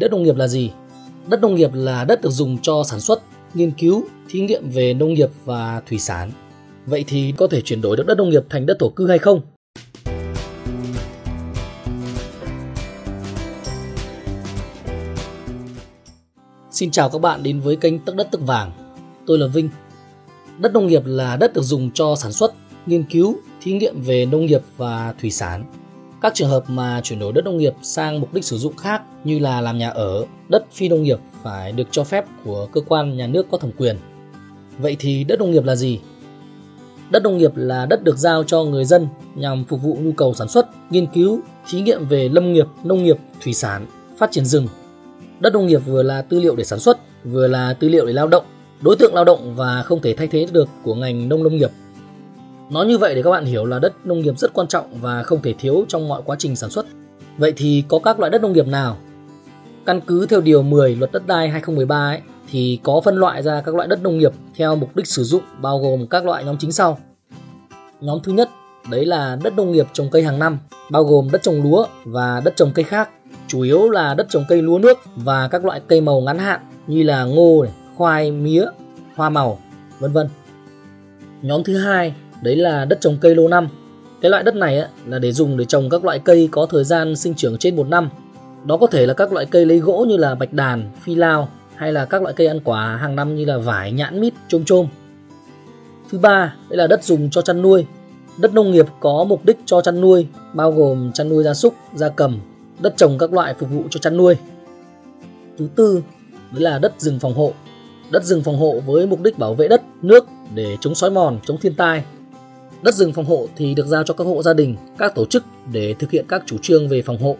Đất nông nghiệp là gì? Đất nông nghiệp là đất được dùng cho sản xuất, nghiên cứu, thí nghiệm về nông nghiệp và thủy sản. Vậy thì có thể chuyển đổi được đất nông nghiệp thành đất thổ cư hay không? Xin chào các bạn đến với kênh Tức đất Tức vàng. Tôi là Vinh. Đất nông nghiệp là đất được dùng cho sản xuất, nghiên cứu, thí nghiệm về nông nghiệp và thủy sản. Các trường hợp mà chuyển đổi đất nông nghiệp sang mục đích sử dụng khác như là làm nhà ở, đất phi nông nghiệp phải được cho phép của cơ quan nhà nước có thẩm quyền. Vậy thì đất nông nghiệp là gì? Đất nông nghiệp là đất được giao cho người dân nhằm phục vụ nhu cầu sản xuất, nghiên cứu, thí nghiệm về lâm nghiệp, nông nghiệp, thủy sản, phát triển rừng. Đất nông nghiệp vừa là tư liệu để sản xuất, vừa là tư liệu để lao động, đối tượng lao động và không thể thay thế được của ngành nông lâm nghiệp Nói như vậy để các bạn hiểu là đất nông nghiệp rất quan trọng và không thể thiếu trong mọi quá trình sản xuất. Vậy thì có các loại đất nông nghiệp nào? Căn cứ theo điều 10 luật đất đai 2013 ấy, thì có phân loại ra các loại đất nông nghiệp theo mục đích sử dụng bao gồm các loại nhóm chính sau. Nhóm thứ nhất đấy là đất nông nghiệp trồng cây hàng năm, bao gồm đất trồng lúa và đất trồng cây khác, chủ yếu là đất trồng cây lúa nước và các loại cây màu ngắn hạn như là ngô, này, khoai, mía, hoa màu, vân vân. Nhóm thứ hai đấy là đất trồng cây lâu năm. Cái loại đất này là để dùng để trồng các loại cây có thời gian sinh trưởng trên một năm. Đó có thể là các loại cây lấy gỗ như là bạch đàn, phi lao hay là các loại cây ăn quả hàng năm như là vải, nhãn mít, chôm chôm. Thứ ba, đây là đất dùng cho chăn nuôi. Đất nông nghiệp có mục đích cho chăn nuôi, bao gồm chăn nuôi gia súc, gia cầm, đất trồng các loại phục vụ cho chăn nuôi. Thứ tư, đấy là đất rừng phòng hộ. Đất rừng phòng hộ với mục đích bảo vệ đất, nước để chống xói mòn, chống thiên tai, Đất rừng phòng hộ thì được giao cho các hộ gia đình, các tổ chức để thực hiện các chủ trương về phòng hộ.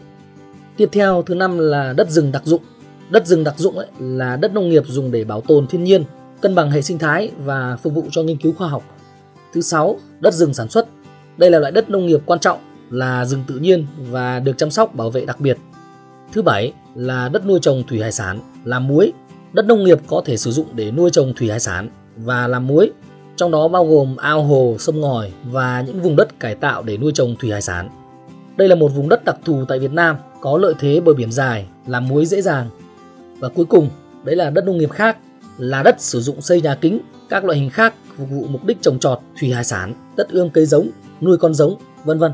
Tiếp theo thứ năm là đất rừng đặc dụng. Đất rừng đặc dụng ấy là đất nông nghiệp dùng để bảo tồn thiên nhiên, cân bằng hệ sinh thái và phục vụ cho nghiên cứu khoa học. Thứ sáu, đất rừng sản xuất. Đây là loại đất nông nghiệp quan trọng, là rừng tự nhiên và được chăm sóc bảo vệ đặc biệt. Thứ bảy là đất nuôi trồng thủy hải sản, làm muối. Đất nông nghiệp có thể sử dụng để nuôi trồng thủy hải sản và làm muối trong đó bao gồm ao hồ, sông ngòi và những vùng đất cải tạo để nuôi trồng thủy hải sản. Đây là một vùng đất đặc thù tại Việt Nam, có lợi thế bờ biển dài, làm muối dễ dàng. Và cuối cùng, đấy là đất nông nghiệp khác, là đất sử dụng xây nhà kính, các loại hình khác phục vụ mục đích trồng trọt, thủy hải sản, đất ươm cây giống, nuôi con giống, vân vân.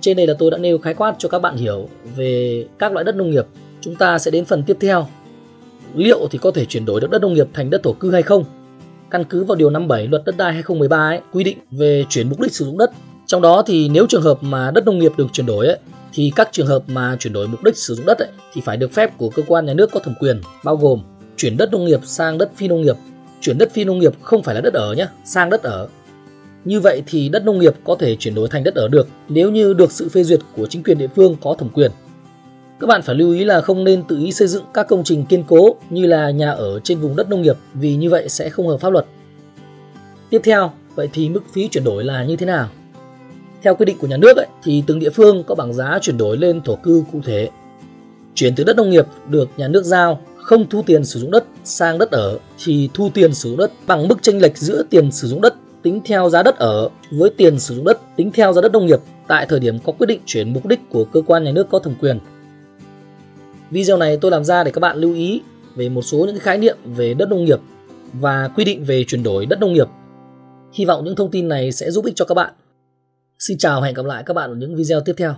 Trên đây là tôi đã nêu khái quát cho các bạn hiểu về các loại đất nông nghiệp. Chúng ta sẽ đến phần tiếp theo. Liệu thì có thể chuyển đổi được đất nông nghiệp thành đất thổ cư hay không? Căn cứ vào điều 57 luật đất đai 2013 ấy, quy định về chuyển mục đích sử dụng đất. Trong đó thì nếu trường hợp mà đất nông nghiệp được chuyển đổi ấy, thì các trường hợp mà chuyển đổi mục đích sử dụng đất ấy, thì phải được phép của cơ quan nhà nước có thẩm quyền, bao gồm chuyển đất nông nghiệp sang đất phi nông nghiệp. Chuyển đất phi nông nghiệp không phải là đất ở nhé, sang đất ở. Như vậy thì đất nông nghiệp có thể chuyển đổi thành đất ở được nếu như được sự phê duyệt của chính quyền địa phương có thẩm quyền. Các bạn phải lưu ý là không nên tự ý xây dựng các công trình kiên cố như là nhà ở trên vùng đất nông nghiệp vì như vậy sẽ không hợp pháp luật. Tiếp theo, vậy thì mức phí chuyển đổi là như thế nào? Theo quy định của nhà nước ấy, thì từng địa phương có bảng giá chuyển đổi lên thổ cư cụ thể. Chuyển từ đất nông nghiệp được nhà nước giao không thu tiền sử dụng đất sang đất ở thì thu tiền sử dụng đất bằng mức chênh lệch giữa tiền sử dụng đất tính theo giá đất ở với tiền sử dụng đất tính theo giá đất nông nghiệp tại thời điểm có quyết định chuyển mục đích của cơ quan nhà nước có thẩm quyền. Video này tôi làm ra để các bạn lưu ý về một số những khái niệm về đất nông nghiệp và quy định về chuyển đổi đất nông nghiệp. Hy vọng những thông tin này sẽ giúp ích cho các bạn. Xin chào và hẹn gặp lại các bạn ở những video tiếp theo.